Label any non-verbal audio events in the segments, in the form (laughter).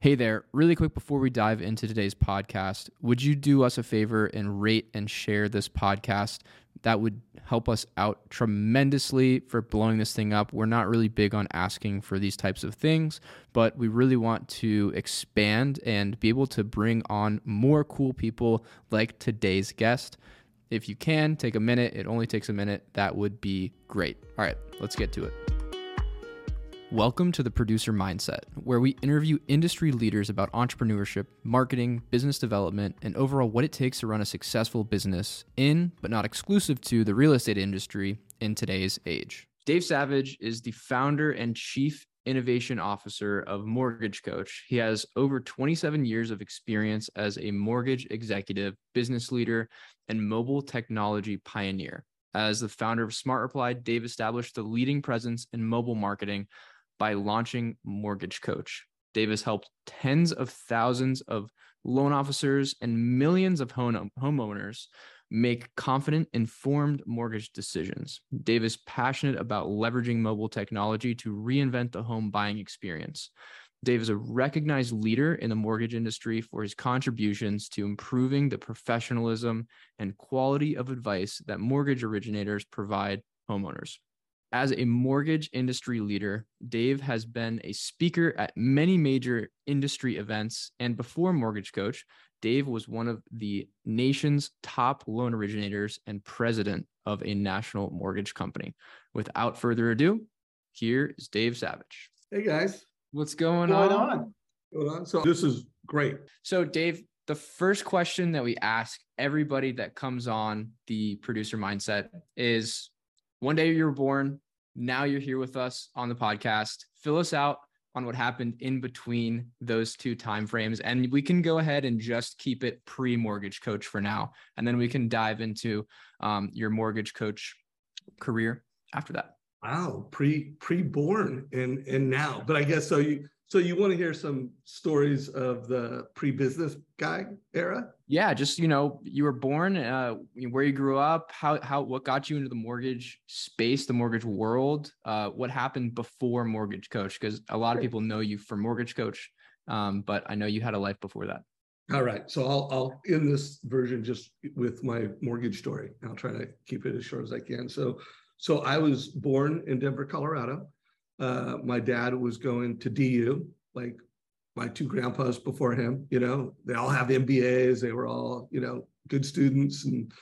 Hey there, really quick before we dive into today's podcast, would you do us a favor and rate and share this podcast? That would help us out tremendously for blowing this thing up. We're not really big on asking for these types of things, but we really want to expand and be able to bring on more cool people like today's guest. If you can, take a minute. It only takes a minute. That would be great. All right, let's get to it. Welcome to the Producer Mindset, where we interview industry leaders about entrepreneurship, marketing, business development, and overall what it takes to run a successful business in, but not exclusive to, the real estate industry in today's age. Dave Savage is the founder and chief innovation officer of Mortgage Coach. He has over 27 years of experience as a mortgage executive, business leader, and mobile technology pioneer. As the founder of Smart Reply, Dave established the leading presence in mobile marketing by launching Mortgage Coach. Dave's helped tens of thousands of loan officers and millions of home, homeowners make confident, informed mortgage decisions. Dave's passionate about leveraging mobile technology to reinvent the home buying experience. Dave is a recognized leader in the mortgage industry for his contributions to improving the professionalism and quality of advice that mortgage originators provide homeowners. As a mortgage industry leader, Dave has been a speaker at many major industry events. And before Mortgage Coach, Dave was one of the nation's top loan originators and president of a national mortgage company. Without further ado, here is Dave Savage. Hey guys, what's going, going on? on? Going on. So this is great. So Dave, the first question that we ask everybody that comes on the producer mindset is one day you were born. Now you're here with us on the podcast. Fill us out on what happened in between those two time frames and we can go ahead and just keep it pre-mortgage coach for now and then we can dive into um, your mortgage coach career after that wow pre pre-born and and now but i guess so you so you want to hear some stories of the pre-business guy era? Yeah, just you know, you were born, uh, where you grew up, how how what got you into the mortgage space, the mortgage world, uh, what happened before Mortgage Coach? Because a lot of people know you for Mortgage Coach, um, but I know you had a life before that. All right, so I'll I'll end this version just with my mortgage story. I'll try to keep it as short as I can. So so I was born in Denver, Colorado. Uh, my dad was going to DU, like my two grandpas before him. You know, they all have MBAs. They were all, you know, good students and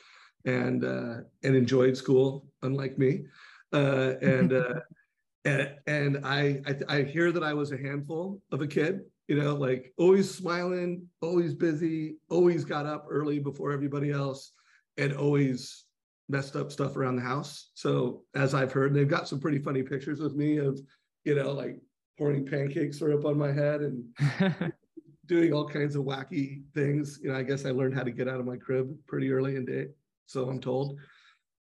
and uh, and enjoyed school, unlike me. Uh, and, uh, (laughs) and and I, I I hear that I was a handful of a kid. You know, like always smiling, always busy, always got up early before everybody else, and always messed up stuff around the house. So as I've heard, they've got some pretty funny pictures of me of, you know, like pouring pancake syrup on my head and (laughs) doing all kinds of wacky things. You know, I guess I learned how to get out of my crib pretty early in day, so I'm told.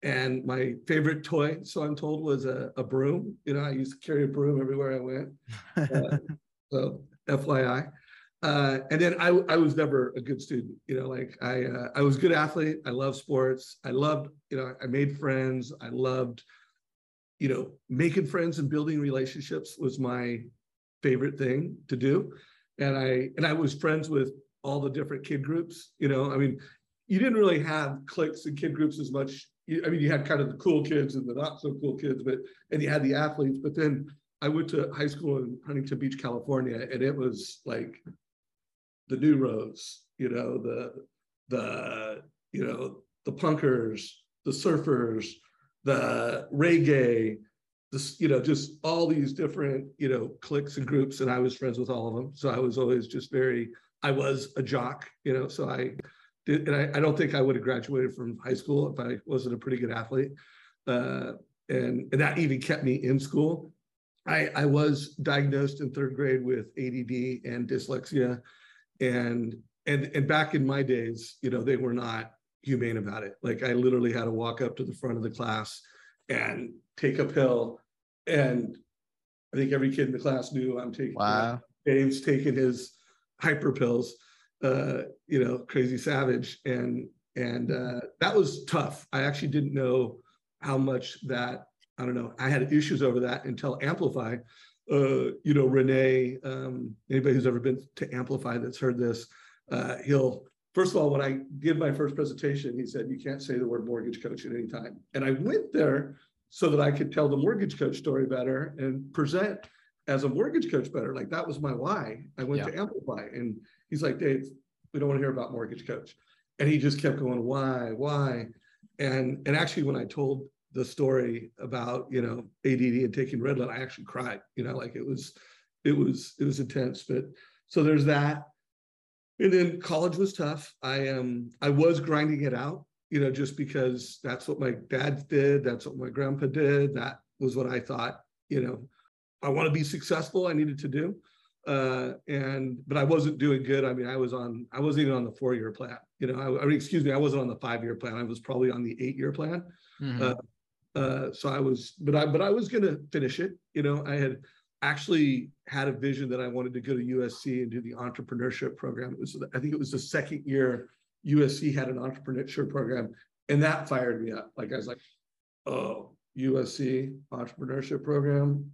And my favorite toy, so I'm told, was a, a broom. You know, I used to carry a broom everywhere I went. (laughs) Uh, so FYI. Uh, and then I, I was never a good student. You know, like I, uh, I was a good athlete. I love sports. I loved, you know, I made friends. I loved, you know, making friends and building relationships was my favorite thing to do. And I, and I was friends with all the different kid groups. You know, I mean, you didn't really have cliques and kid groups as much. I mean, you had kind of the cool kids and the not so cool kids, but and you had the athletes. But then I went to high school in Huntington Beach, California, and it was like the new rose, you know, the the you know the punkers, the surfers, the reggae, this you know just all these different you know cliques and groups, and I was friends with all of them. So I was always just very I was a jock, you know. So I did, and I, I don't think I would have graduated from high school if I wasn't a pretty good athlete. Uh, and, and that even kept me in school. I, I was diagnosed in third grade with ADD and dyslexia and and and back in my days you know they were not humane about it. Like i literally had to walk up to the front of the class and take a pill. And i think every kid in the class knew i'm taking wow. Dave's taking his hyper pills uh you know crazy savage. And and uh that was tough. I actually didn't know how much that i don't know i had issues over that until amplify uh, you know, Renee, um, anybody who's ever been to Amplify that's heard this, uh, he'll, first of all, when I did my first presentation, he said, you can't say the word mortgage coach at any time. And I went there so that I could tell the mortgage coach story better and present as a mortgage coach better. Like that was my why. I went yeah. to Amplify and he's like, Dave, we don't want to hear about mortgage coach. And he just kept going, why, why? And and actually when I told the story about, you know, ADD and taking Ritalin, I actually cried, you know, like it was, it was, it was intense. But so there's that. And then college was tough. I um I was grinding it out, you know, just because that's what my dad did, that's what my grandpa did, that was what I thought, you know, I want to be successful, I needed to do. Uh, and but I wasn't doing good. I mean, I was on, I wasn't even on the four-year plan. You know, I, I mean, excuse me, I wasn't on the five-year plan. I was probably on the eight-year plan. Mm-hmm. Uh, uh, so I was, but I, but I was gonna finish it. You know, I had actually had a vision that I wanted to go to USC and do the entrepreneurship program. It was, I think it was the second year USC had an entrepreneurship program, and that fired me up. Like I was like, oh, USC entrepreneurship program.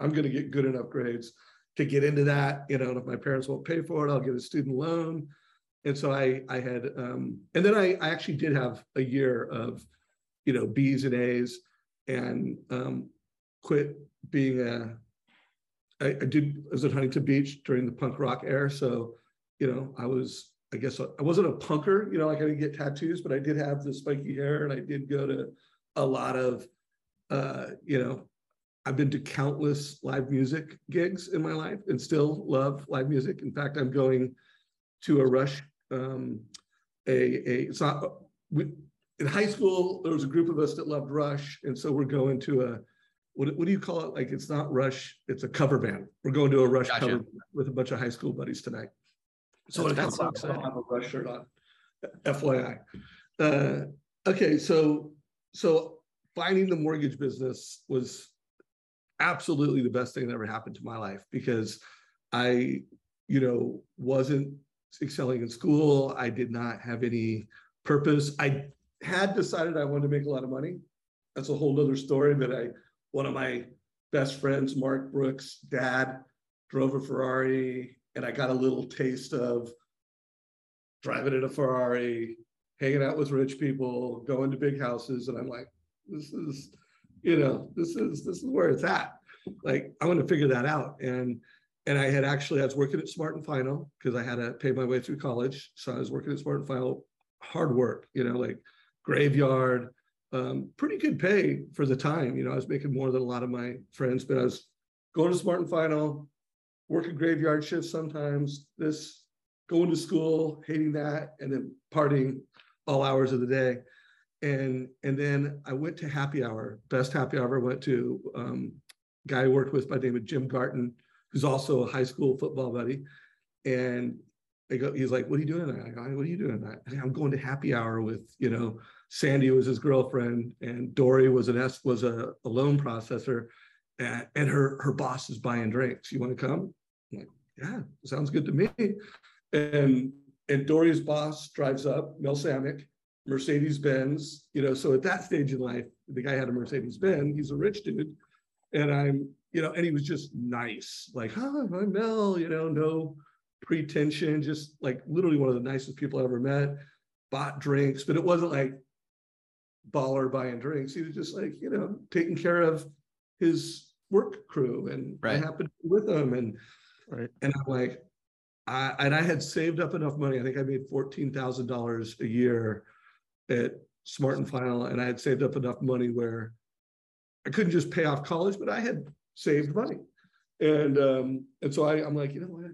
I'm going to get good enough grades to get into that. You know, and if my parents won't pay for it, I'll get a student loan. And so I, I had, um, and then I, I actually did have a year of, you know, B's and A's, and um, quit being a. I, I did I was at Huntington Beach during the punk rock era, so you know I was I guess I wasn't a punker, you know, like I didn't get tattoos, but I did have the spiky hair, and I did go to a lot of, uh, you know, I've been to countless live music gigs in my life and still love live music. In fact, I'm going to a Rush. Um, a, a it's not we, in high school. There was a group of us that loved Rush, and so we're going to a what, what do you call it? Like it's not Rush, it's a cover band. We're going to a Rush gotcha. cover with a bunch of high school buddies tonight. So that's, that's so I have a Rush shirt on. FYI. Uh, okay, so so finding the mortgage business was absolutely the best thing that ever happened to my life because I, you know, wasn't excelling in school. I did not have any purpose. I had decided I wanted to make a lot of money. That's a whole other story. But I, one of my best friends, Mark Brooks' dad, drove a Ferrari, and I got a little taste of driving in a Ferrari, hanging out with rich people, going to big houses, and I'm like, this is you know, this is this is where it's at. Like I want to figure that out. And and I had actually I was working at Smart and Final because I had to pay my way through college. So I was working at Smart and Final, hard work, you know, like graveyard, um, pretty good pay for the time. You know, I was making more than a lot of my friends, but I was going to Smart and Final, working graveyard shifts sometimes, this going to school, hating that, and then partying all hours of the day and and then I went to happy hour, best happy hour. I went to um, guy I worked with by the name of Jim Garton, who's also a high school football buddy, and I go, he's like, "What are you doing?" I go, "What are you doing?" I, I'm going to happy hour with you know Sandy was his girlfriend, and Dory was an S was a, a loan processor, and, and her her boss is buying drinks. You want to come? I'm like, yeah, sounds good to me. And and Dory's boss drives up, Mel Samick, Mercedes Benz, you know, so at that stage in life, the guy had a Mercedes Benz, he's a rich dude. And I'm, you know, and he was just nice, like, hi, I'm Mel, you know, no pretension, just like literally one of the nicest people I ever met, bought drinks, but it wasn't like baller buying drinks. He was just like, you know, taking care of his work crew. And right. I happened to be with him. And right. and I'm like, I, and I had saved up enough money. I think I made fourteen thousand dollars a year at Smart and Final, and I had saved up enough money where I couldn't just pay off college, but I had saved money. And um, and so I, I'm like, you know what?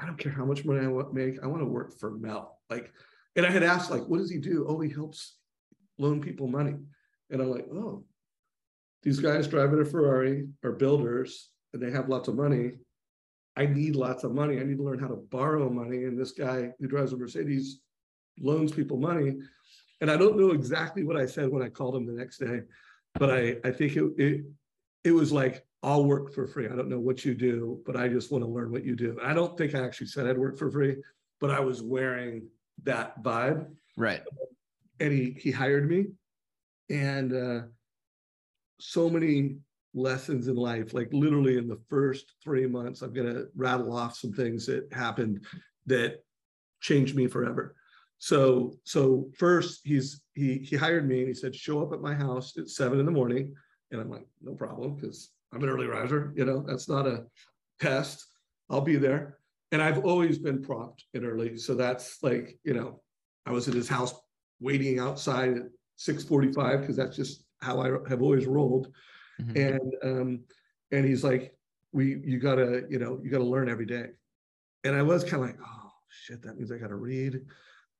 I don't care how much money I want make. I want to work for Mel. Like, and I had asked, like, what does he do? Oh, he helps loan people money. And I'm like, oh, these guys driving a Ferrari are builders and they have lots of money. I need lots of money. I need to learn how to borrow money. And this guy who drives a Mercedes loans people money. And I don't know exactly what I said when I called him the next day, but I, I think it, it, it was like, I'll work for free. I don't know what you do, but I just want to learn what you do. I don't think I actually said I'd work for free, but I was wearing that vibe. Right. And he, he hired me. And uh, so many lessons in life. Like literally in the first three months, I'm gonna rattle off some things that happened that changed me forever. So so first he's he he hired me and he said show up at my house at seven in the morning, and I'm like no problem because I'm an early riser. You know that's not a test. I'll be there. And I've always been prompt and early, so that's like you know I was at his house waiting outside at 6:45 because that's just how I have always rolled. Mm-hmm. And um, and he's like, we you gotta you know you gotta learn every day. And I was kind of like, oh shit, that means I gotta read.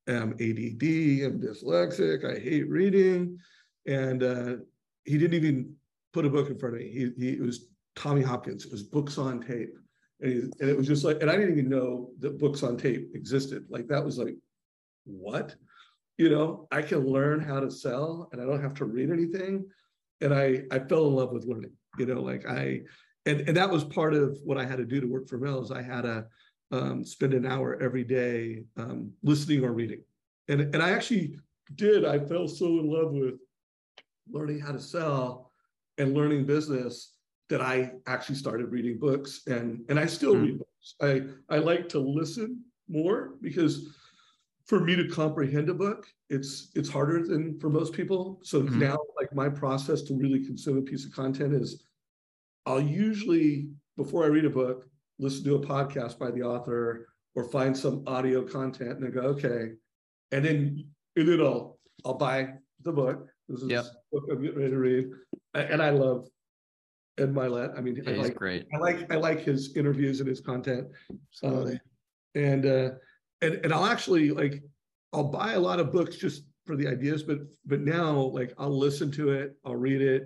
I'm ADD, I'm dyslexic, I hate reading. And uh, he didn't even put a book in front of me. He, he it was Tommy Hopkins. It was books on tape. And, he, and it was just like, and I didn't even know that books on tape existed. Like that was like, what? You know, I can learn how to sell and I don't have to read anything. And I I fell in love with learning, you know, like I and, and that was part of what I had to do to work for Mills. I had to um, spend an hour every day um, listening or reading. And, and I actually did, I fell so in love with learning how to sell and learning business that I actually started reading books and, and I still mm. read books. I, I like to listen more because for me to comprehend a book, it's it's harder than for most people. So mm-hmm. now, like my process to really consume a piece of content is, I'll usually before I read a book, listen to a podcast by the author or find some audio content and I go, okay. And then and then I'll I'll buy the book. This is yep. book I'm getting ready to read. And I love Ed Mylett. I mean, I like great. I like I like his interviews and his content. Um, and uh and and I'll actually like I'll buy a lot of books just for the ideas, but but now like I'll listen to it, I'll read it,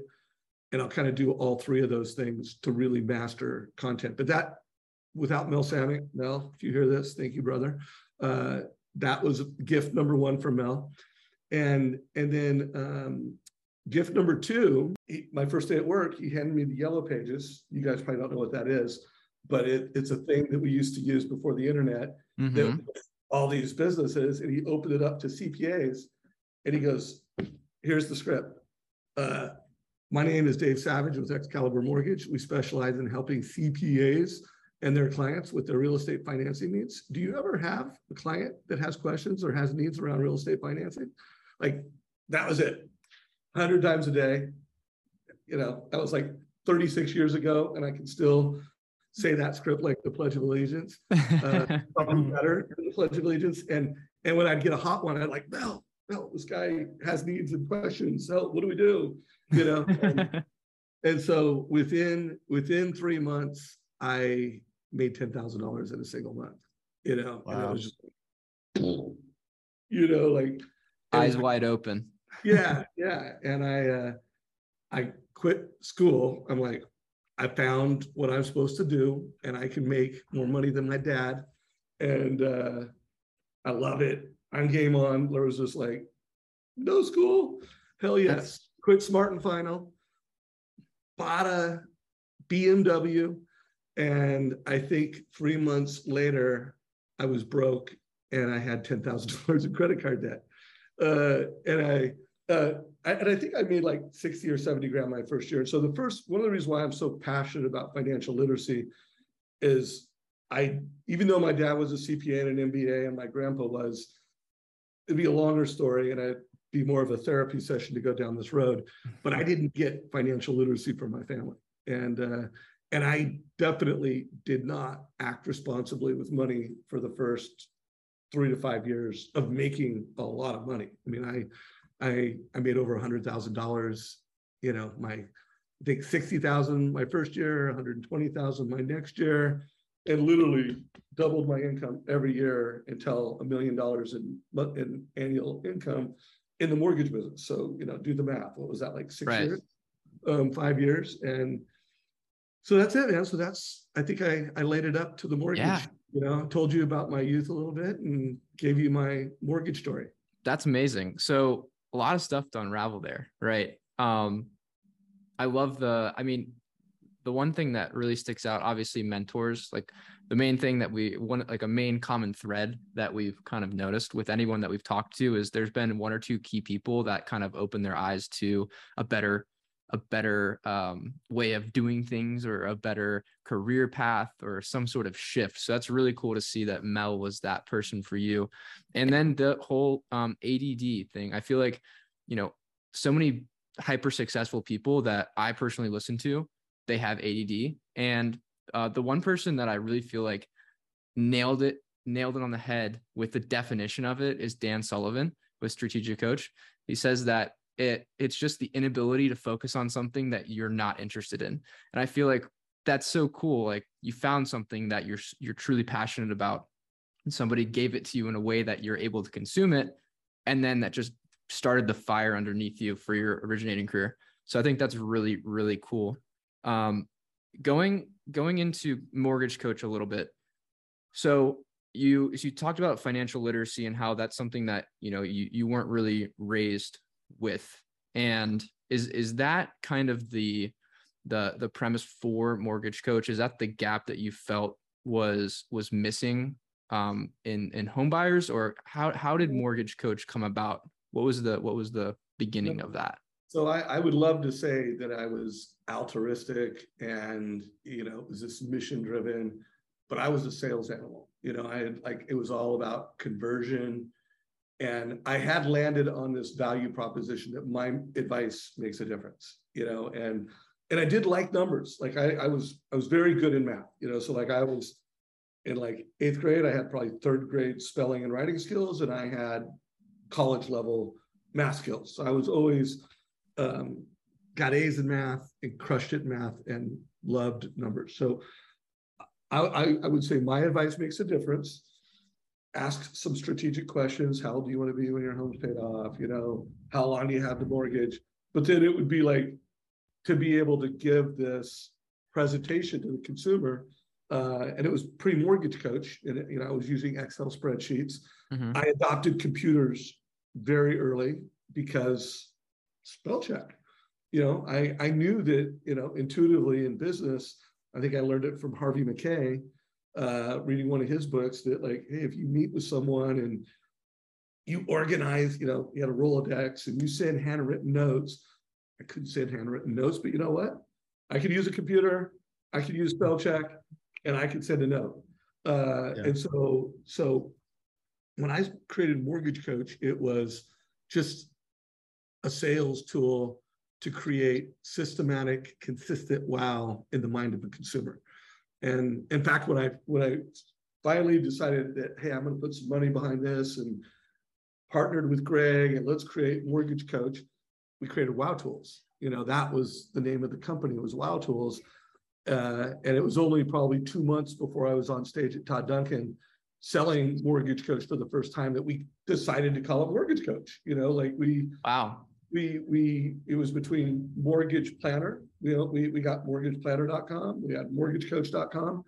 and I'll kind of do all three of those things to really master content. But that without Mel Samick, Mel, if you hear this, thank you, brother. Uh, that was gift number one for Mel. And and then um, gift number two, he, my first day at work, he handed me the yellow pages. You guys probably don't know what that is, but it, it's a thing that we used to use before the internet. Mm-hmm. All these businesses, and he opened it up to CPAs, and he goes, "Here's the script." Uh, my name is Dave Savage with Excalibur Mortgage. We specialize in helping CPAs and their clients with their real estate financing needs. Do you ever have a client that has questions or has needs around real estate financing? Like that was it, 100 times a day. You know, that was like 36 years ago, and I can still say that script like the Pledge of Allegiance, uh, (laughs) probably better than the Pledge of Allegiance. And and when I'd get a hot one, I'd like, Mel, Mel, this guy has needs and questions. So what do we do? You know. And, (laughs) and so within within three months, I made ten thousand dollars in a single month. You know, wow. and it was just, you know, like eyes wide open. yeah, yeah. And I, uh, I quit school. I'm like, I found what I'm supposed to do, and I can make more money than my dad, and uh, I love it. I'm game on. Was just like, no school, hell yes. That's... Quit smart and final. Bought a BMW and I think three months later, I was broke and I had ten thousand dollars in credit card debt. Uh, and I, uh, and I think I made like sixty or seventy grand my first year. And so the first one of the reasons why I'm so passionate about financial literacy is I, even though my dad was a CPA and an MBA, and my grandpa was, it'd be a longer story, and I'd be more of a therapy session to go down this road. But I didn't get financial literacy from my family, and uh, and I definitely did not act responsibly with money for the first three to five years of making a lot of money. I mean, I I I made over a hundred thousand dollars. You know, my I think sixty thousand my first year, one hundred twenty thousand my next year, and literally doubled my income every year until a million dollars in in annual income in the mortgage business. So you know, do the math. What was that like six right. years? Um, five years, and so that's it, man. So that's I think I I laid it up to the mortgage. Yeah. You know, told you about my youth a little bit and gave you my mortgage story. That's amazing. So a lot of stuff to unravel there, right? Um, I love the. I mean, the one thing that really sticks out, obviously, mentors. Like the main thing that we one like a main common thread that we've kind of noticed with anyone that we've talked to is there's been one or two key people that kind of open their eyes to a better a better um, way of doing things or a better career path or some sort of shift. So that's really cool to see that Mel was that person for you. And then the whole um, ADD thing, I feel like, you know, so many hyper successful people that I personally listen to, they have ADD. And uh, the one person that I really feel like nailed it, nailed it on the head with the definition of it is Dan Sullivan with Strategic Coach. He says that it it's just the inability to focus on something that you're not interested in. And i feel like that's so cool like you found something that you're you're truly passionate about and somebody gave it to you in a way that you're able to consume it and then that just started the fire underneath you for your originating career. So i think that's really really cool. Um, going going into mortgage coach a little bit. So you you talked about financial literacy and how that's something that you know you, you weren't really raised with. And is is that kind of the the the premise for mortgage coach? Is that the gap that you felt was was missing um in in home buyers? Or how how did mortgage coach come about? What was the what was the beginning of that? So I, I would love to say that i was altruistic and you know was this mission driven but i was a sales animal. You know i had like it was all about conversion and i had landed on this value proposition that my advice makes a difference you know and and i did like numbers. Like i, I was i was very good in math you know so like i was in like eighth grade i had probably third grade spelling and writing skills and i had college level math skills. So i was always um, got a's in math and crushed it in math and loved numbers. So I, I, I would say my advice makes a difference ask some strategic questions. How old do you want to be when your home's paid off? You know, how long do you have the mortgage? But then it would be like to be able to give this presentation to the consumer. Uh, and it was pre-mortgage coach, and it, you know I was using Excel spreadsheets. Mm-hmm. I adopted computers very early because spell check. You know, I I knew that you know intuitively in business. I think I learned it from Harvey Mackay uh, reading one of his books that like, hey, if you meet with someone and you organize, you know, you had a Rolodex and you send handwritten notes. I couldn't send handwritten notes, but you know what? I could use a computer, I could use spell check, and I could send a note. Uh, yeah. And so, so when I created Mortgage Coach, it was just a sales tool to create systematic, consistent wow in the mind of the consumer. And in fact, when I when I finally decided that hey, I'm going to put some money behind this and partnered with Greg and let's create Mortgage Coach, we created Wow Tools. You know, that was the name of the company. It was Wow Tools. Uh, and it was only probably two months before I was on stage at Todd Duncan selling Mortgage Coach for the first time that we decided to call it Mortgage Coach. You know, like we wow we we it was between mortgage planner. We we, we got mortgageplanner.com we had mortgagecoach.com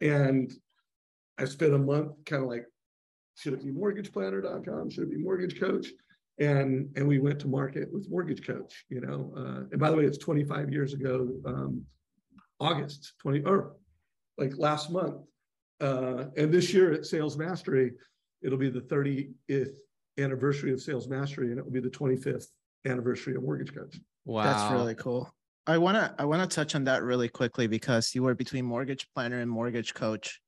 and i spent a month kind of like should it be mortgageplanner.com should it be mortgage coach? And and we went to market with mortgage coach you know uh, and by the way it's 25 years ago um, august 20 or like last month uh, and this year at sales mastery it'll be the 30th anniversary of sales mastery and it will be the 25th anniversary of Mortgage Coach. Wow, that's really cool. I want to I want to touch on that really quickly because you were between Mortgage Planner and Mortgage Coach.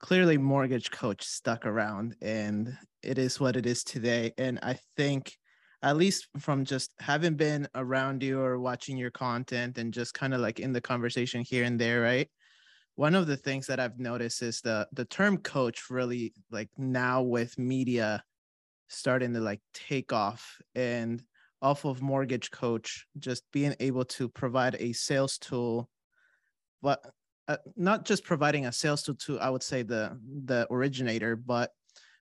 Clearly, Mortgage Coach stuck around, and it is what it is today. And I think, at least from just having been around you or watching your content and just kind of like in the conversation here and there, right? One of the things that I've noticed is the the term coach really like now with media starting to like take off and off of mortgage coach just being able to provide a sales tool but uh, not just providing a sales tool to i would say the the originator but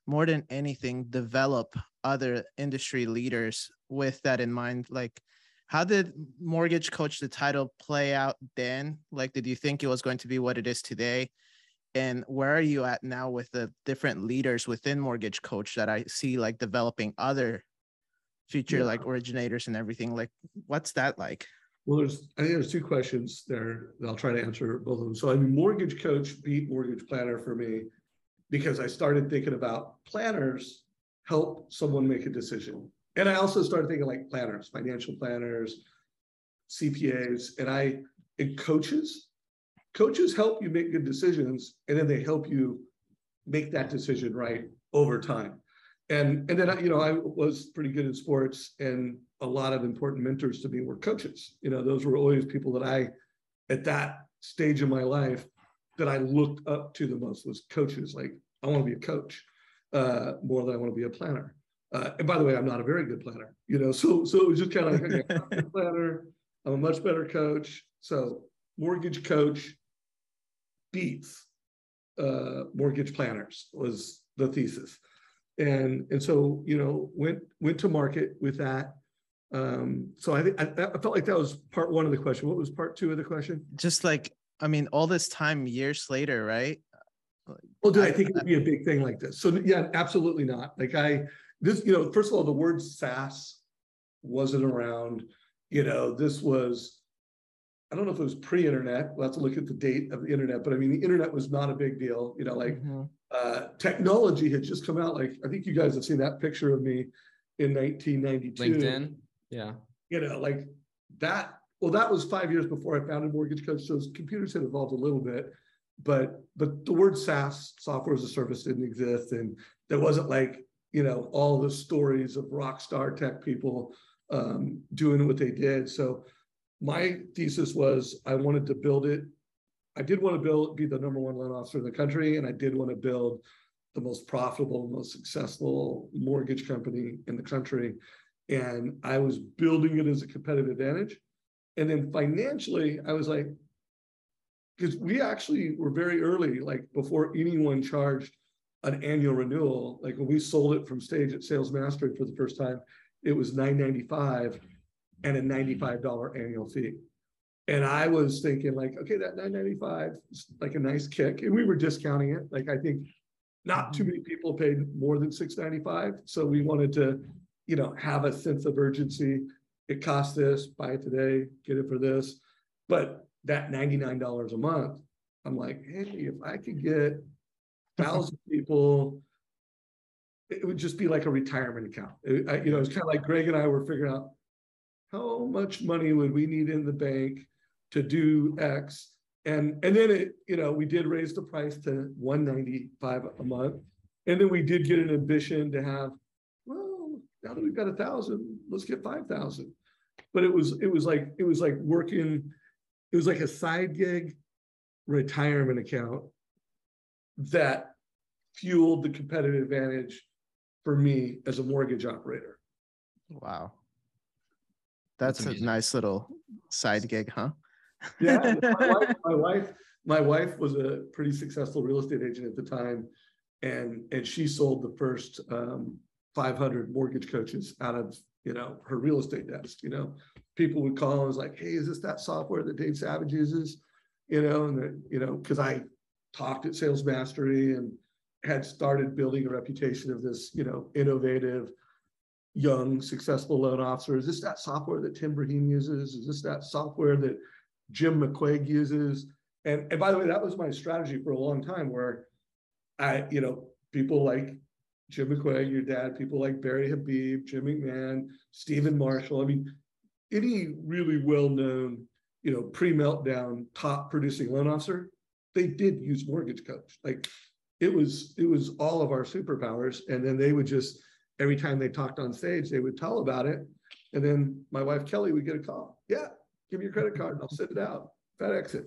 more than anything develop other industry leaders with that in mind. Like how did mortgage coach the title play out then? Like did you think it was going to be what it is today? And where are you at now with the different leaders within mortgage coach that i see like developing other future yeah. like originators and everything like what's that like well there's i think there's two questions there i'll try to answer both of them so i mean mortgage coach beat mortgage planner for me because i started thinking about planners help someone make a decision and i also started thinking like planners financial planners CPAs, and I and coaches. Coaches help you make good decisions, and then they help you make that decision right over time. And and then I, you know I was pretty good in sports, and a lot of important mentors to me were coaches. You know, those were always people that I, at that stage of my life, that I looked up to the most was coaches. Like I want to be a coach uh, more than I want to be a planner. Uh, and by the way, I'm not a very good planner, you know, (laughs) so so it was just kind of like okay, I'm a planner. I'm a much better coach. So mortgage coach beats uh, mortgage planners was the thesis, and and so you know went went to market with that. Um, so I think I, felt like that was part one of the question. What was part two of the question? Just like I mean, all this time, years later, right? Well, did I, I think it would be a big thing like this? So yeah, absolutely not. Like I this, you know, first of all, the word SaaS wasn't around. You know, this was, I don't know if it was pre-internet. We'll have to look at the date of the internet, but I mean, the internet was not a big deal. You know, like mm-hmm. Uh, technology had just come out. Like I think you guys have seen that picture of me in 1992. LinkedIn, yeah. You know, like that. Well, that was five years before I founded Mortgage Coach. So computers had evolved a little bit, but but the word SaaS, software as a service, didn't exist, and there wasn't like you know, all the stories of rock star tech people um, doing what they did. So my thesis was I wanted to build it. I did want to build, be the number one loan officer in the country, and I did want to build the most profitable, most successful mortgage company in the country. And I was building it as a competitive advantage. And then financially, I was like, because we actually were very early, like before anyone charged an annual renewal. Like when we sold it from stage at Sales Mastery for the first time, it was 995 and a $95 annual fee. And I was thinking like, okay, that 995 is like a nice kick. And we were discounting it. Like I think not too mm-hmm. many people paid more than 695. So we wanted to, you know, have a sense of urgency. It costs this, buy it today, get it for this. But that $99 a month, I'm like, hey, if I could get (laughs) thousand people, it would just be like a retirement account. It, I, you know, it's kind of like Greg and I were figuring out how much money would we need in the bank to do X, and and then it, you know, we did raise the price to 195 a month, and then we did get an ambition to have, well, now that we've got a thousand, let's get five thousand. But it was it was like it was like working, it was like a side gig retirement account that fueled the competitive advantage for me as a mortgage operator. Wow. That's, That's a nice little side gig, huh? Yeah. My (laughs) wife, my wife, my wife was a pretty successful real estate agent at the time. And, and she sold the first um, 500 mortgage coaches out of, you know, her real estate desk, you know, people would call and was like, Hey, is this that software that Dave Savage uses? You know, and you know, cause I talked at Sales Mastery and had started building a reputation of this, you know, innovative, young, successful loan officer. Is this that software that Tim Braheem uses? Is this that software that Jim McQuaig uses? And, and by the way, that was my strategy for a long time where I, you know, people like Jim McQuaig, your dad, people like Barry Habib, Jim McMahon, Stephen Marshall. I mean, any really well-known, you know, pre-meltdown top producing loan officer, they did use mortgage coach. Like it was it was all of our superpowers and then they would just every time they talked on stage they would tell about it and then my wife kelly would get a call yeah give me your credit card and i'll send it out. Fedex it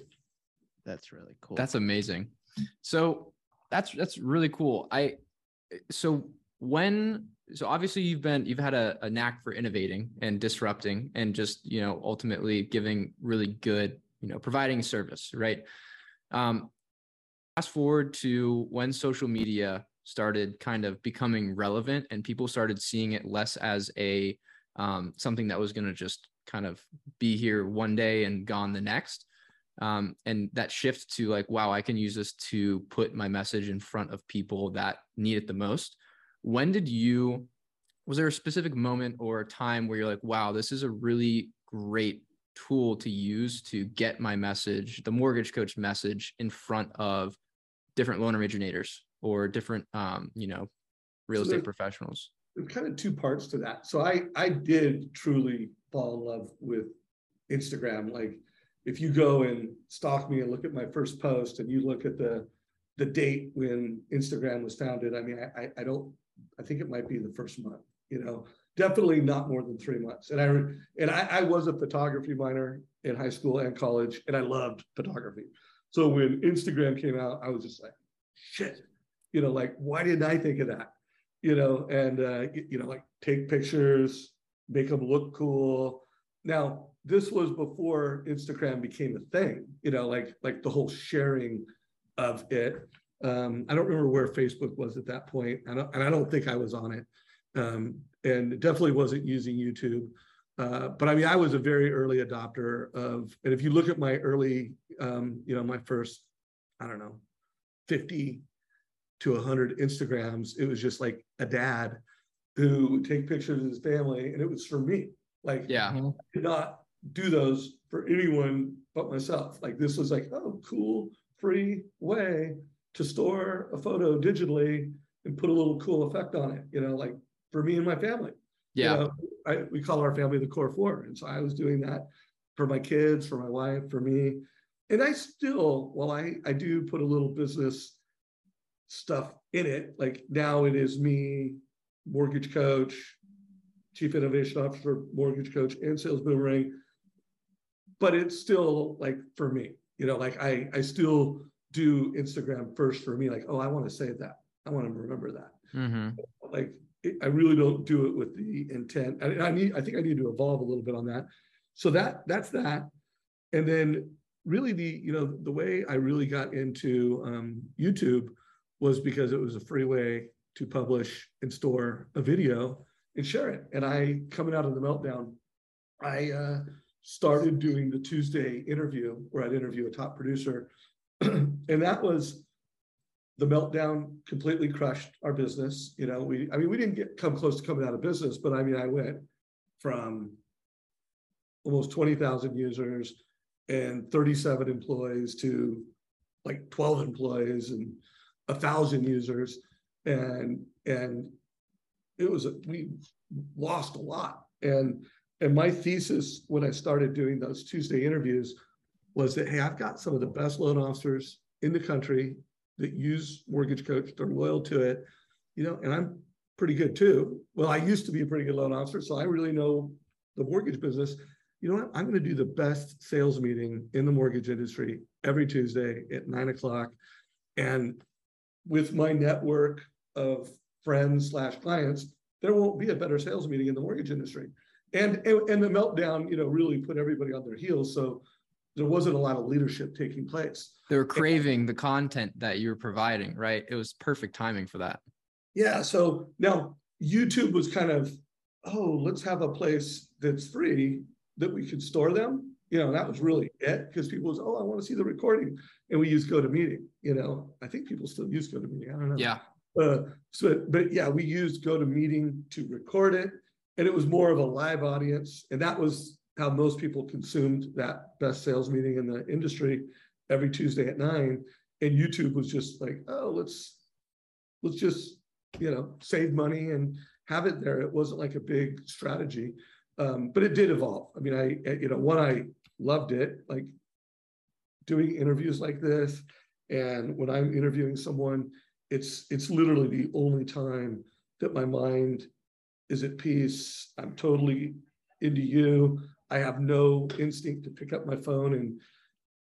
that's really cool. That's amazing. So that's that's really cool. I so when so obviously you've been you've had a, a knack for innovating and disrupting and just you know ultimately giving really good you know providing service right? Um fast forward to when social media started kind of becoming relevant and people started seeing it less as a um, something that was going to just kind of be here one day and gone the next um, and that shift to like wow i can use this to put my message in front of people that need it the most when did you was there a specific moment or a time where you're like wow this is a really great tool to use to get my message, the mortgage coach message in front of different loan originators or different, um, you know, real so estate professionals? Kind of two parts to that. So I I did truly fall in love with Instagram. Like if you go and stalk me and look at my first post and you look at the the date when Instagram was founded, I mean, I, I don't, I think it might be the first month, you know, definitely not more than three months. And I, and I, I was a photography minor in high school and college, and I loved photography. So when Instagram came out, I was just like, shit, you know, like, why didn't I think of that? You know, and, uh, you know, like take pictures, make them look cool. Now, this was before Instagram became a thing, you know, like, like the whole sharing of it. Um, I don't remember where Facebook was at that point, and I, and I don't think I was on it, um, and definitely wasn't using YouTube. Uh, but I mean, I was a very early adopter of, and if you look at my early, um, you know, my first, I don't know, 50 to 100 Instagrams, it was just like a dad who would take pictures of his family, and it was for me. Like, yeah, mm-hmm. I did not do those for anyone but myself. Like, this was like, oh, cool, free way to store a photo digitally and put a little cool effect on it, you know, like for me and my family. Yeah. You know, I, we call our family the core four. And so I was doing that for my kids, for my wife, for me. And I still, while I, I do put a little business stuff in it, like now it is me, mortgage coach, chief innovation officer, mortgage coach, and sales boomerang. But it's still like for me, you know, like I, I still do Instagram first for me, like, oh, I want to save that. I want to remember that. Mm-hmm. Like, it, I really don't do it with the intent. I, I need, I think I need to evolve a little bit on that. So that, that's that. And then really the, you know, the way I really got into um, YouTube was because it was a free way to publish and store a video and share it. And I, coming out of the meltdown, I uh, started doing the Tuesday interview where I'd interview a top producer. (clears throat) and that was the meltdown completely crushed our business. You know, we, I mean, we didn't get come close to coming out of business, but I mean, I went from almost 20,000 users and 37 employees to like 12 employees and a thousand users. And, and it was, we lost a lot. And and my thesis when I started doing those Tuesday interviews was that, hey, I've got some of the best loan officers in the country that use Mortgage Coach. They're loyal to it, you know, and I'm pretty good too. Well, I used to be a pretty good loan officer, so I really know the mortgage business. You know what? I'm going to do the best sales meeting in the mortgage industry every Tuesday at nine o'clock. And with my network of friends slash clients, there won't be a better sales meeting in the mortgage industry and, and and the meltdown, you know, really put everybody on their heels. So there wasn't a lot of leadership taking place. They were craving the content that you were providing, right? It was perfect timing for that. Yeah. So now YouTube was kind of, oh, let's have a place that's free that we could store them. You know, that was really it because people was, oh, I want to see the recording. And we use GoToMeeting. You know, I think people still use GoToMeeting. I don't know. Yeah. Uh, so, but yeah, we used GoToMeeting to record it and it was more of a live audience and that was how most people consumed that best sales meeting in the industry every tuesday at nine and youtube was just like oh let's let's just you know save money and have it there it wasn't like a big strategy um, but it did evolve i mean i you know one i loved it like doing interviews like this and when i'm interviewing someone it's it's literally the only time that my mind is at peace. I'm totally into you. I have no instinct to pick up my phone and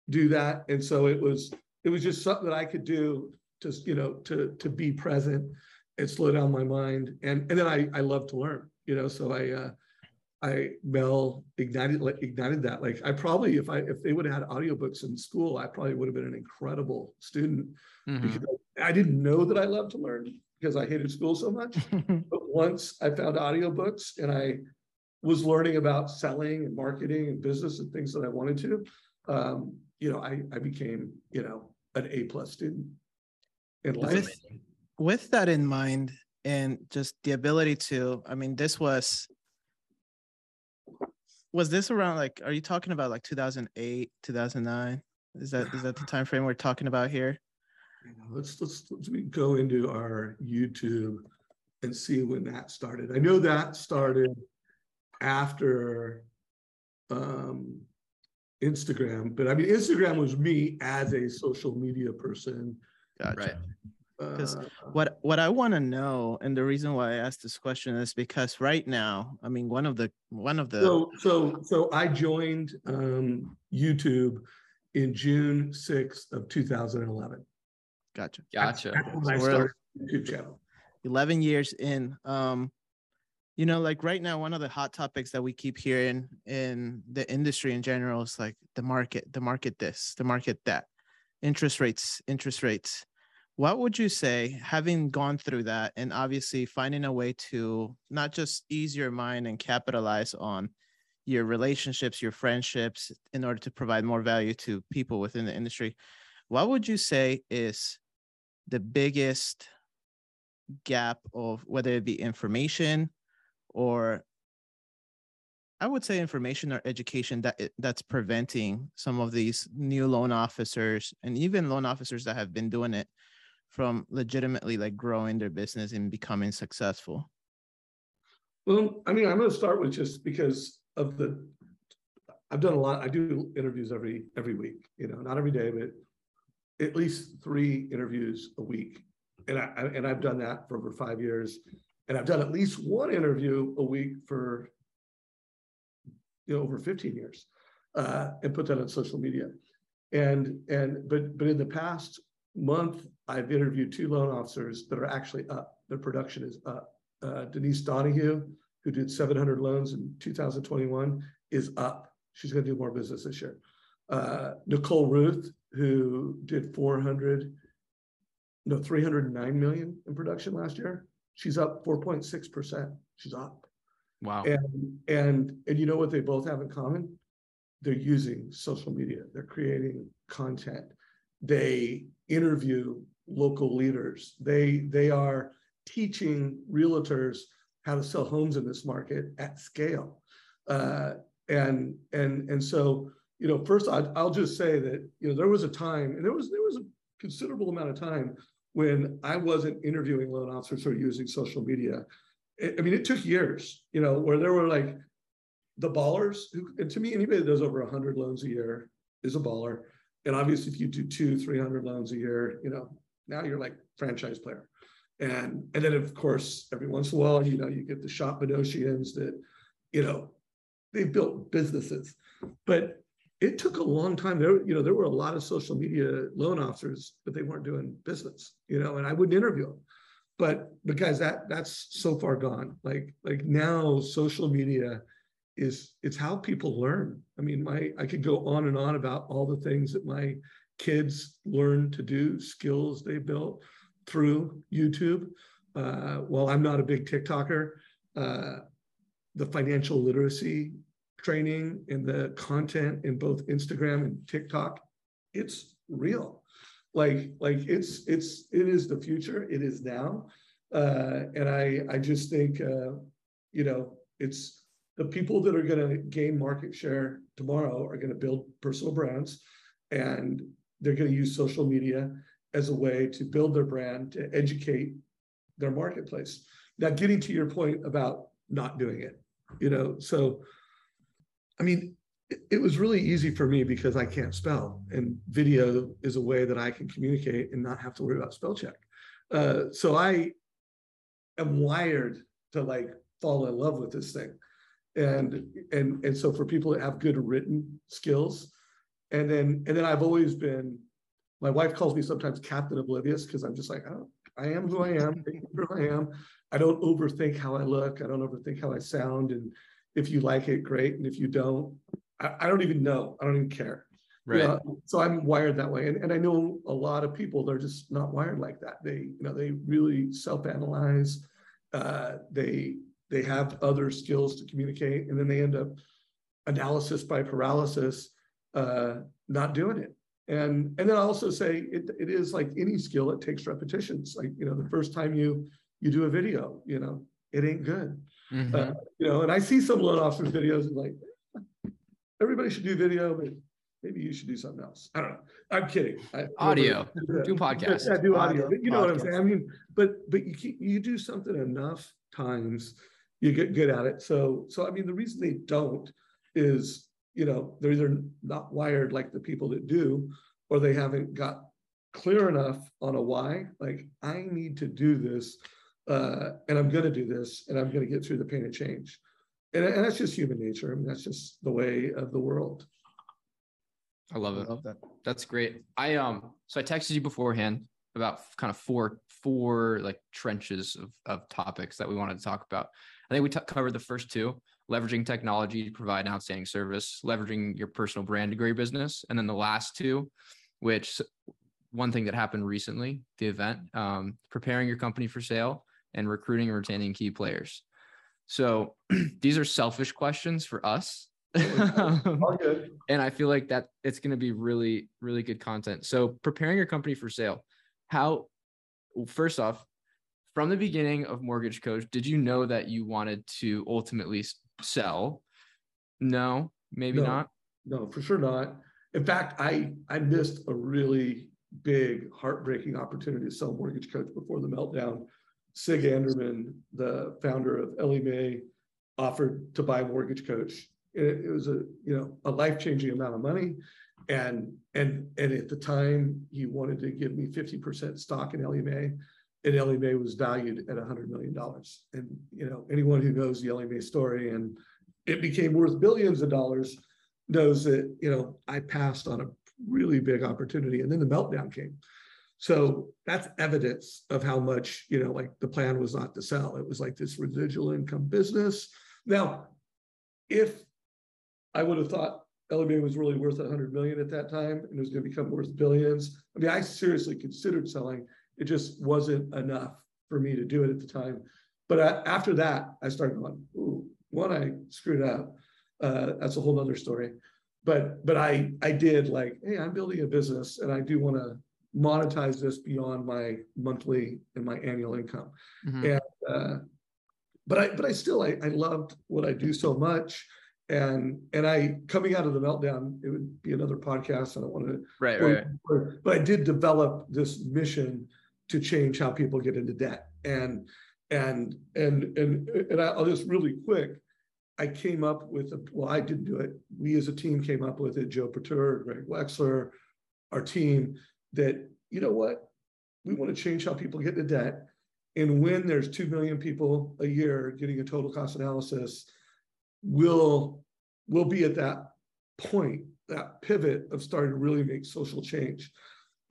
do that. And so it was it was just something that I could do to you know to to be present and slow down my mind. And and then I I love to learn. You know, so I uh, I Mel ignited ignited that. Like I probably if I if they would have had audiobooks in school, I probably would have been an incredible student mm-hmm. because I didn't know that I loved to learn because I hated school so much. (laughs) but once I found audiobooks and I was learning about selling and marketing and business and things that I wanted to, um, you know, I, I became, you know, an A plus student in life. With, with that in mind, and just the ability to, I mean, this was was this around like are you talking about like 2008 2009 is that is that the (sighs) time frame we're talking about here let's, let's let's go into our YouTube and see when that started. I know that started after um, Instagram, but I mean, Instagram was me as a social media person. Gotcha. Right. 'Cause Uh, What what I want to know, and the reason why I asked this question is because right now, I mean, one of the one of the So, so, so I joined um, YouTube in June sixth of two thousand and eleven. Gotcha. That's So when I started YouTube channel. 11 years in um you know like right now one of the hot topics that we keep hearing in the industry in general is like the market the market this the market that interest rates interest rates what would you say having gone through that and obviously finding a way to not just ease your mind and capitalize on your relationships your friendships in order to provide more value to people within the industry what would you say is the biggest gap of whether it be information or I would say information or education that eh, that's preventing some of these new loan officers and even loan officers that have been doing it from legitimately like growing their business and becoming successful. Well, I mean, I'm going to start with just because of the. I've done a lot. I do interviews every every week. You know, not every day, but at least three interviews a week, and I and I've done that for over five years, and I've done at least one interview a week for you know over 15 years, uh, and put that on social media, and and but but in the past month, I've interviewed two loan officers that are actually up. Their production is up uh, Denise Donahue, who did 700 loans in 2021, is up. She's going to do more business this year. Uh, Nicole Rueth, who did 400, no, 309 million in production last year, she's up 4.6%. She's up. Wow. And and and you know what they both have in common? They're using social media. They're creating content. They interview local leaders. They they are teaching realtors how to sell homes in this market at scale. Uh, and and and so you know, first I, I'll just say that you know there was a time, and there was there was a considerable amount of time when I wasn't interviewing loan officers or using social media. I mean, it took years, you know, where there were like the ballers who, and to me, anybody that does over 100 loans a year is a baller. And obviously, if you do two, 300 loans a year, you know, now you're like franchise player. And and then of course, every once in a while, you know, you get the Shant Banosians that, you know, they've built businesses. But it took a long time. There, you know, there were a lot of social media loan officers, but they weren't doing business, you know, and I wouldn't interview them. But guys, that that's so far gone. Like like now social media is it's how people learn. I mean, my I could go on and on about all the things that my kids learn to do, skills they built through YouTube. Uh, while I'm not a big TikToker, uh, the financial literacy training and the content in both Instagram and TikTok, it's real. Like, like it's it's it is the future. It is now, uh, and I I just think uh, you know it's the people that are going to gain market share tomorrow are going to build personal brands, and they're going to use social media as a way to build their brand to educate their marketplace. Now, getting to your point about not doing it, you know, so I mean, it, was really easy for me because I can't spell, and video is a way that I can communicate and not have to worry about spell check. Uh, so I am wired to like fall in love with this thing, and and and so for people that have good written skills, and then and then I've always been. My wife calls me sometimes Captain Oblivious because I'm just like, oh, I am who I am, who I am. I don't overthink how I look. I don't overthink how I sound. And if you like it, great. And if you don't, I, I don't even know. I don't even care. You Right. know, so I'm wired that way. And, and I know a lot of people, they're just not wired like that. They, you know, they really self-analyze. Uh, they they have other skills to communicate, and then they end up analysis by paralysis, uh, not doing it. And and then I also say it, it is like any skill, it takes repetitions. Like, you know, the first time you you do a video, you know, it ain't good. Mhm. Uh, you know, and I see some loan officers videos and like everybody should do video, but maybe you should do something else. I don't know. I'm kidding. I- Audio. Do podcast. (laughs) Yeah, do audio. Audio, You know what I'm saying? I mean, but but you you do something enough times, you get good at it. So so I mean, the reason they don't is you know, they're either not wired like the people that do, or they haven't got clear enough on a why. Like, I need to do this, uh, and I'm going to do this, and I'm going to get through the pain of change. And, and that's just human nature. I mean, that's just the way of the world. I love it. I love that. That's great. I um so I texted you beforehand about kind of four four like trenches of of topics that we wanted to talk about. I think we t- covered the first two: leveraging technology to provide an outstanding service, leveraging your personal brand to grow your business, and then the last two, which one thing that happened recently, the event, um, preparing your company for sale and recruiting and retaining key players. So (clears throat) these are selfish questions for us All good. (laughs) and I feel like that it's going to be really, really good content. So preparing your company for sale, how, first off, from the beginning of Mortgage Coach, did you know that you wanted to ultimately sell? No, maybe No. not. No, for sure not. In fact, I I missed a really big, heartbreaking opportunity to sell Mortgage Coach before the meltdown. Sig Anderman, the founder of Ellie Mae, offered to buy Mortgage Coach. It, it was a you know a life changing amount of money, and and and at the time he wanted to give me fifty percent stock in Ellie Mae, and Ellie Mae was valued at hundred million dollars. And you know anyone who knows the Ellie Mae story and it became worth billions of dollars knows that you know I passed on a really big opportunity, and then the meltdown came. So that's evidence of how much you know, like the plan was not to sell. It was like this residual income business. Now, if I would have thought Ellie Mae was really worth 100 million at that time, and it was going to become worth billions. I mean, I seriously considered selling. It just wasn't enough for me to do it at the time. But a- after that, I started going, "Ooh, one, I screwed up." Uh, that's a whole nother story. But but I I did like, hey, I'm building a business, and I do want to monetize this beyond my monthly and my annual income. Mhm. Yeah. Uh, but I but I still I, I loved what I do so much. And and I coming out of the meltdown, it would be another podcast. I don't want to Right, right. right. but I did develop this mission to change how people get into debt. And and and and and I'll just really quick. I came up with a well, I didn't do it. We as a team came up with it. Joe Pater, Greg Wexler, our team. That you know what, we want to change how people get into debt. And when there's two million people a year getting a total cost analysis, we'll we'll be at that point, that pivot of starting to really make social change.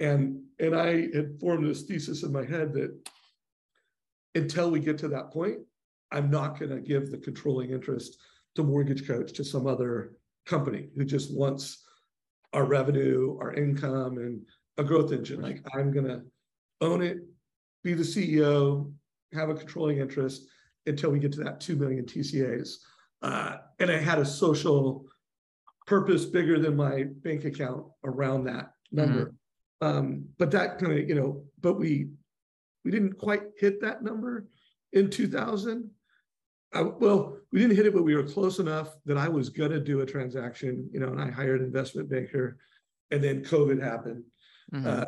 And and I had formed this thesis in my head that until we get to that point, I'm not going to give the controlling interest to Mortgage Coach to some other company who just wants our revenue, our income, and a growth engine. Like I'm going to own it, be the CEO, have a controlling interest until we get to that 2 million TCAs. Uh, and I had a social purpose bigger than my bank account around that number. Um, but that kind of, you know, but we we didn't quite hit that number in 2000. I, well, we didn't hit it, but we were close enough that I was gonna do a transaction, you know, and I hired an investment banker, and then COVID happened. Mhm. Uh,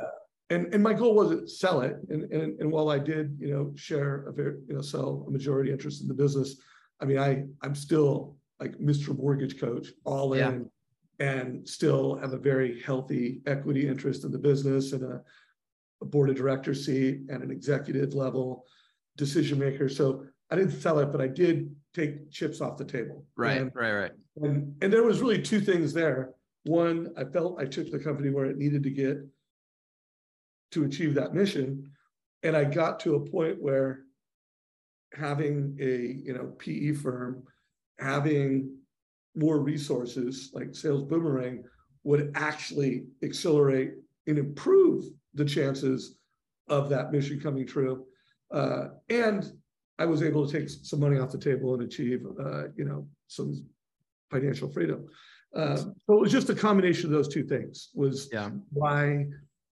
and and my goal wasn't sell it. And and and while I did, you know, share a very, you know, sell a majority interest in the business, I mean, I I'm still like Mr. Mortgage Coach, all Yeah. in, and still have a very healthy equity interest in the business and a, a board of director seat and an executive level decision maker. So I didn't sell it, but I did take chips off the table. Right, And right, right. and, and there was really two things there. One, I felt I took the company where it needed to get to achieve that mission. And I got to a point where having a, you know, PE firm, having more resources like Sales Boomerang would actually accelerate and improve the chances of that mission coming true. Uh, and I was able to take some money off the table and achieve, uh, you know, some financial freedom. Uh, so it was just a combination of those two things. Was Yeah. why,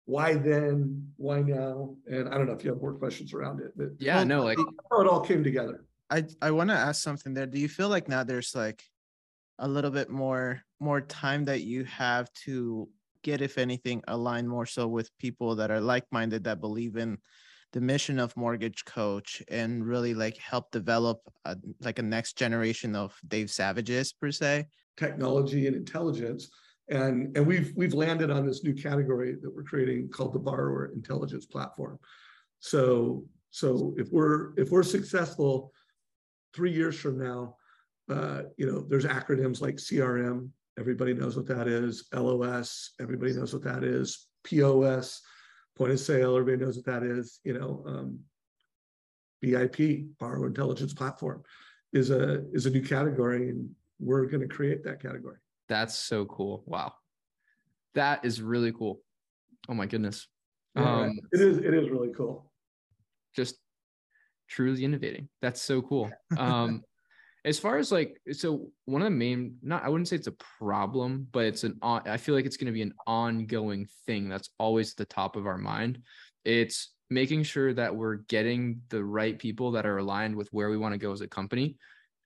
why then, why now? And I don't know if you have more questions around it, but Yeah, Well, no, like how it all came together. I I want to ask something there. Do you feel like now there's like a little bit more more time that you have to get, if anything, aligned more so with people that are like-minded that believe in the mission of Mortgage Coach and really like help develop a, like a next generation of Dave Savages per se? technology and intelligence. And, and we've we've landed on this new category that we're creating called the borrower intelligence platform. So so if we're if we're successful three years from now, uh, you know, there's acronyms like CRM, everybody knows what that is, LOS, everybody knows what that is, POS, point of sale, everybody knows what that is, you know, um, BIP, borrower intelligence platform, is a is a new category, and we're going to create that category. That's so cool. Wow. That is really cool. Oh my goodness. Yeah, um, it is it is really cool. Just truly innovating. That's so cool. Um (laughs) as far as like so one of the main not i wouldn't say it's a problem but it's an i feel like it's going to be an ongoing thing that's always at the top of our mind it's making sure that we're getting the right people that are aligned with where we want to go as a company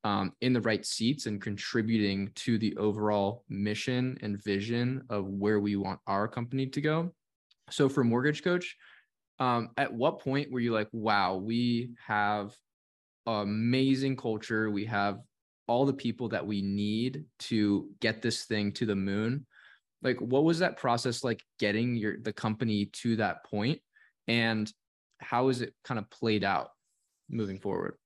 um, in the right seats and contributing to the overall mission and vision of where we want our company to go so for mortgage coach um, at what point were you like wow we have amazing culture. We have all the people that we need to get this thing to the moon. Like, what was that process like getting your the company to that point, and how is it kind of played out moving forward?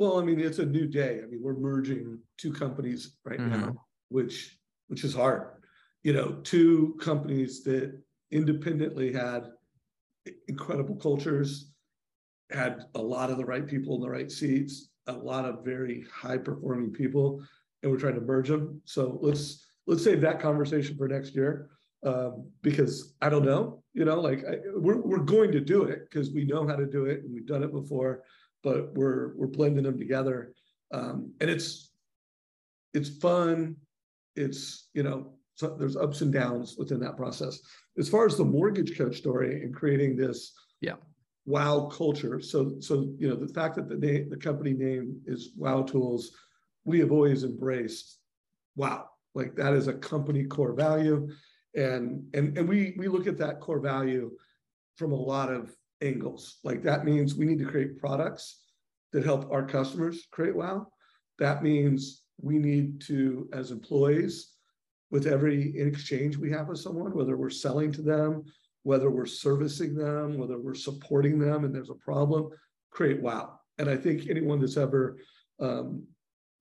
Well, I mean, it's a new day. I mean, we're merging two companies right mm-hmm. now, which which is hard. You know, two companies that independently had incredible cultures, had a lot of the right people in the right seats, a lot of very high performing people, and we're trying to merge them. So let's let's save that conversation for next year um, because I don't know. You know, like I, we're we're going to do it because we know how to do it and we've done it before, but we're we're blending them together, um, and it's it's fun. It's you know so there's ups and downs within that process. As far as the mortgage coach story and creating this yeah wow culture. So, so you know, the fact that the name, the company name is Wow Tools, we have always embraced wow, like that is a company core value, and and and we we look at that core value from a lot of angles. Like that means we need to create products that help our customers create wow. That means we need to, as employees, with every exchange we have with someone, whether we're selling to them whether we're servicing them, whether we're supporting them, and there's a problem, create wow. And I think anyone that's ever um,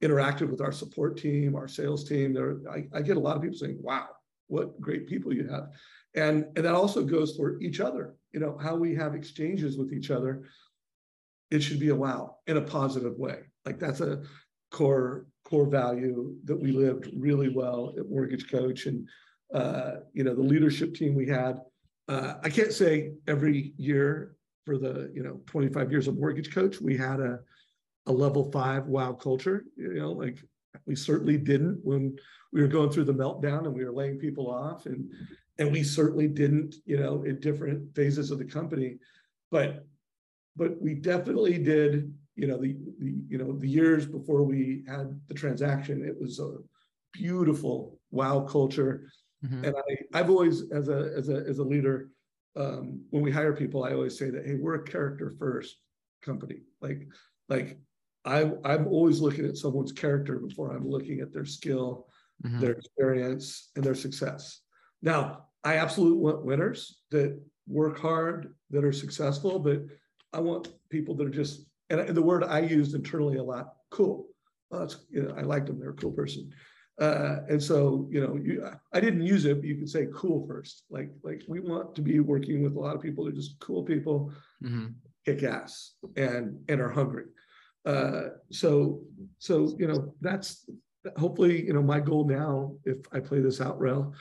interacted with our support team, our sales team, there, I, I, get a lot of people saying, "Wow, what great people you have," and and that also goes for each other. You know how we have exchanges with each other. It should be a wow in a positive way. Like that's a core core value that we lived really well at Mortgage Coach, and uh, you know the leadership team we had uh, I can't say every year for the you know 25 years of mortgage coach we had a a level five wow culture. You know, like we certainly didn't when we were going through the meltdown and we were laying people off, and and we certainly didn't you know in different phases of the company, but but we definitely did. You know the the you know the years before we had the transaction, it was a beautiful wow culture Mm-hmm. And I, I've always, as a as a as a leader, um, when we hire people, I always say that, hey, we're a character first company. Like, like I I'm always looking at someone's character before I'm looking at their skill, mm-hmm. their experience, and their success. Now, I absolutely want winners that work hard, that are successful, but I want people that are just and the word I used internally a lot, cool. Well, that's you know, I liked them, they're a cool person. Uh, and so, you know, you, I didn't use it, but you could say cool first. Like, like we want to be working with a lot of people that are just cool people, mm-hmm. kick ass, and and are hungry. Uh, so, so you know, that's hopefully, you know, my goal now, if I play this out well,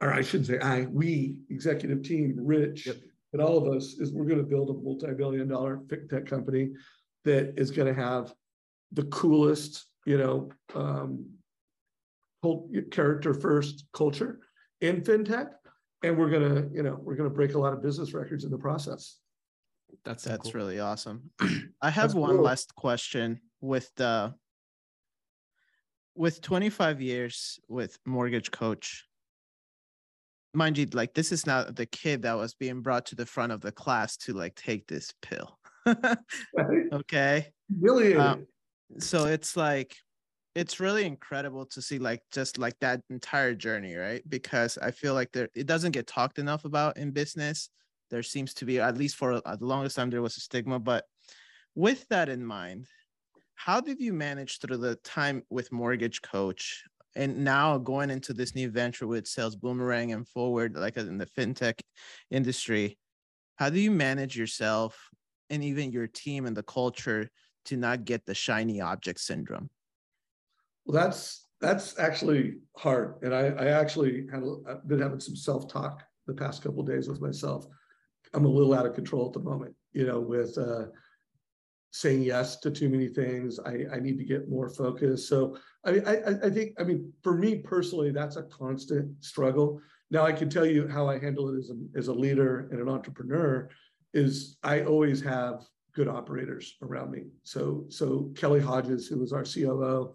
or I shouldn't say I, we, executive team, Rich, yep. and all of us, is we're going to build a multi-billion-dollar tech company that is going to have the coolest, you know. Um, character first culture in fintech and we're gonna you know we're gonna break a lot of business records in the process that's that's cool. really awesome (clears throat) i have that's one cool. last question with the with 25 years with mortgage coach mind you like this is not the kid that was being brought to the front of the class to like take this pill (laughs) okay really um, so it's like it's really incredible to see like just like that entire journey, right? Because I feel like there it doesn't get talked enough about in business. There seems to be, at least for the longest time, there was a stigma. But with that in mind, how did you manage through the time with Mortgage Coach and now going into this new venture with Sales Boomerang and Forward, like in the fintech industry? How do you manage yourself and even your team and the culture to not get the shiny object syndrome? Well, that's that's actually hard, and I, I actually had I've been having some self talk the past couple days with myself. I'm a little out of control at the moment, you know, with uh, saying yes to too many things. I, I need to get more focused. So I, I I think I mean for me personally, that's a constant struggle. Now I can tell you how I handle it as a, as a leader and an entrepreneur is I always have good operators around me. So so Kelly Hodges, who was our COO,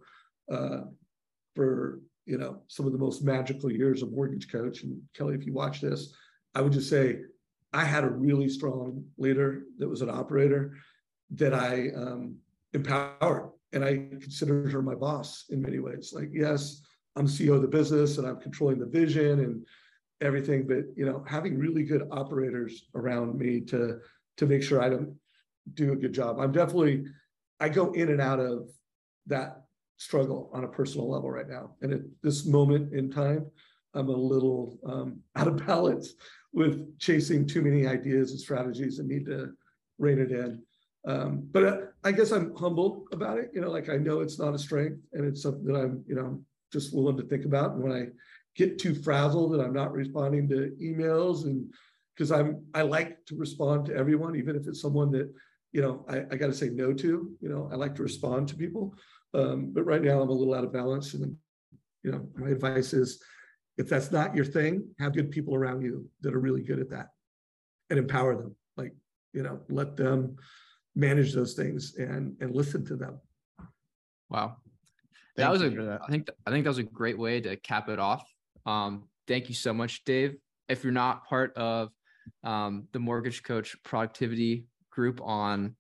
uh, for you know some of the most magical years of mortgage coach. And Kelly, if you watch this, I would just say I had a really strong leader that was an operator that I um, empowered, and I considered her my boss in many ways. Like, yes, I'm CEO of the business and I'm controlling the vision and everything, but you know, having really good operators around me to to make sure I don't do a good job. I'm definitely I go in and out of that struggle on a personal level right now. And at this moment in time, I'm a little um, (laughs) out of balance with chasing too many ideas and strategies and need to rein it in. Um, but uh, I guess I'm humble about it. You know, like I know it's not a strength and it's something that I'm, you know, just willing to think about. And when I get too frazzled and I'm not responding to emails and because I'm I like to respond to everyone, even if it's someone that, you know, I, I got to say no to. You know, I like to respond to people. Um, but right now I'm a little out of balance. And, you know, my advice is if that's not your thing, have good people around you that are really good at that and empower them. Like, you know, let them manage those things and and listen to them. Wow. Thank that was a that. I think I think that was a great way to cap it off. Um, thank you so much, Dave. If you're not part of um, the Mortgage Coach Productivity group on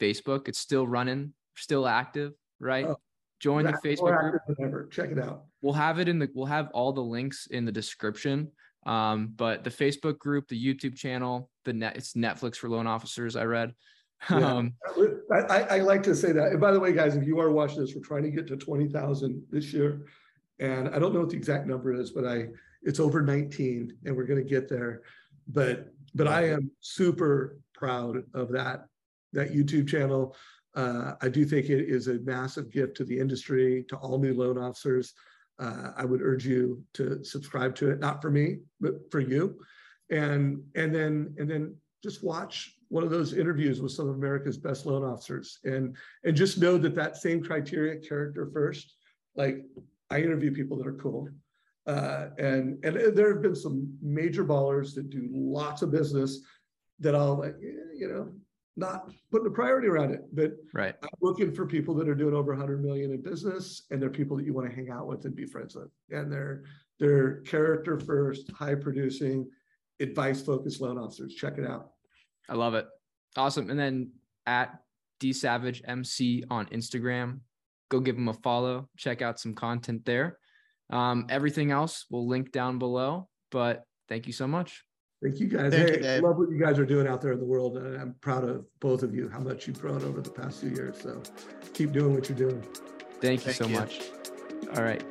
Facebook, it's still running, still active right? Oh, Join the Facebook group. Ever. Check it out. We'll have it in the. We'll have all the links in the description. Um, but the Facebook group, the YouTube channel, the net. It's Netflix for loan officers. I read. Yeah. Um, I, I, like to say that. And by the way, guys, if you are watching this, we're trying to get to twenty thousand this year, and I don't know what the exact number is, but I it's over nineteen, and we're going to get there. But but I am super proud of that that YouTube channel. Uh, I do think it is a massive gift to the industry, to all new loan officers. Uh, I would urge you to subscribe to it, not for me, but for you. And and then and then just watch one of those interviews with some of America's best loan officers, and and just know that that same criteria, character first. Like I interview people that are cool, uh, and and there have been some major ballers that do lots of business that I'll you know not putting a priority around it. But right. I'm looking for people that are doing over 100 million in business, and they're people that you want to hang out with and be friends with. And they're they're character first, high producing, advice focused loan officers. Check it out. I love it. Awesome. And then at D Savage MC on Instagram, go give them a follow. Check out some content there. Um, everything else we'll link down below. But thank you so much. Thank you guys. Thank hey, you, love what you guys are doing out there in the world. And I'm proud of both of you, how much you've grown over the past few years. So keep doing what you're doing. Thank you Thank so you. much. All right.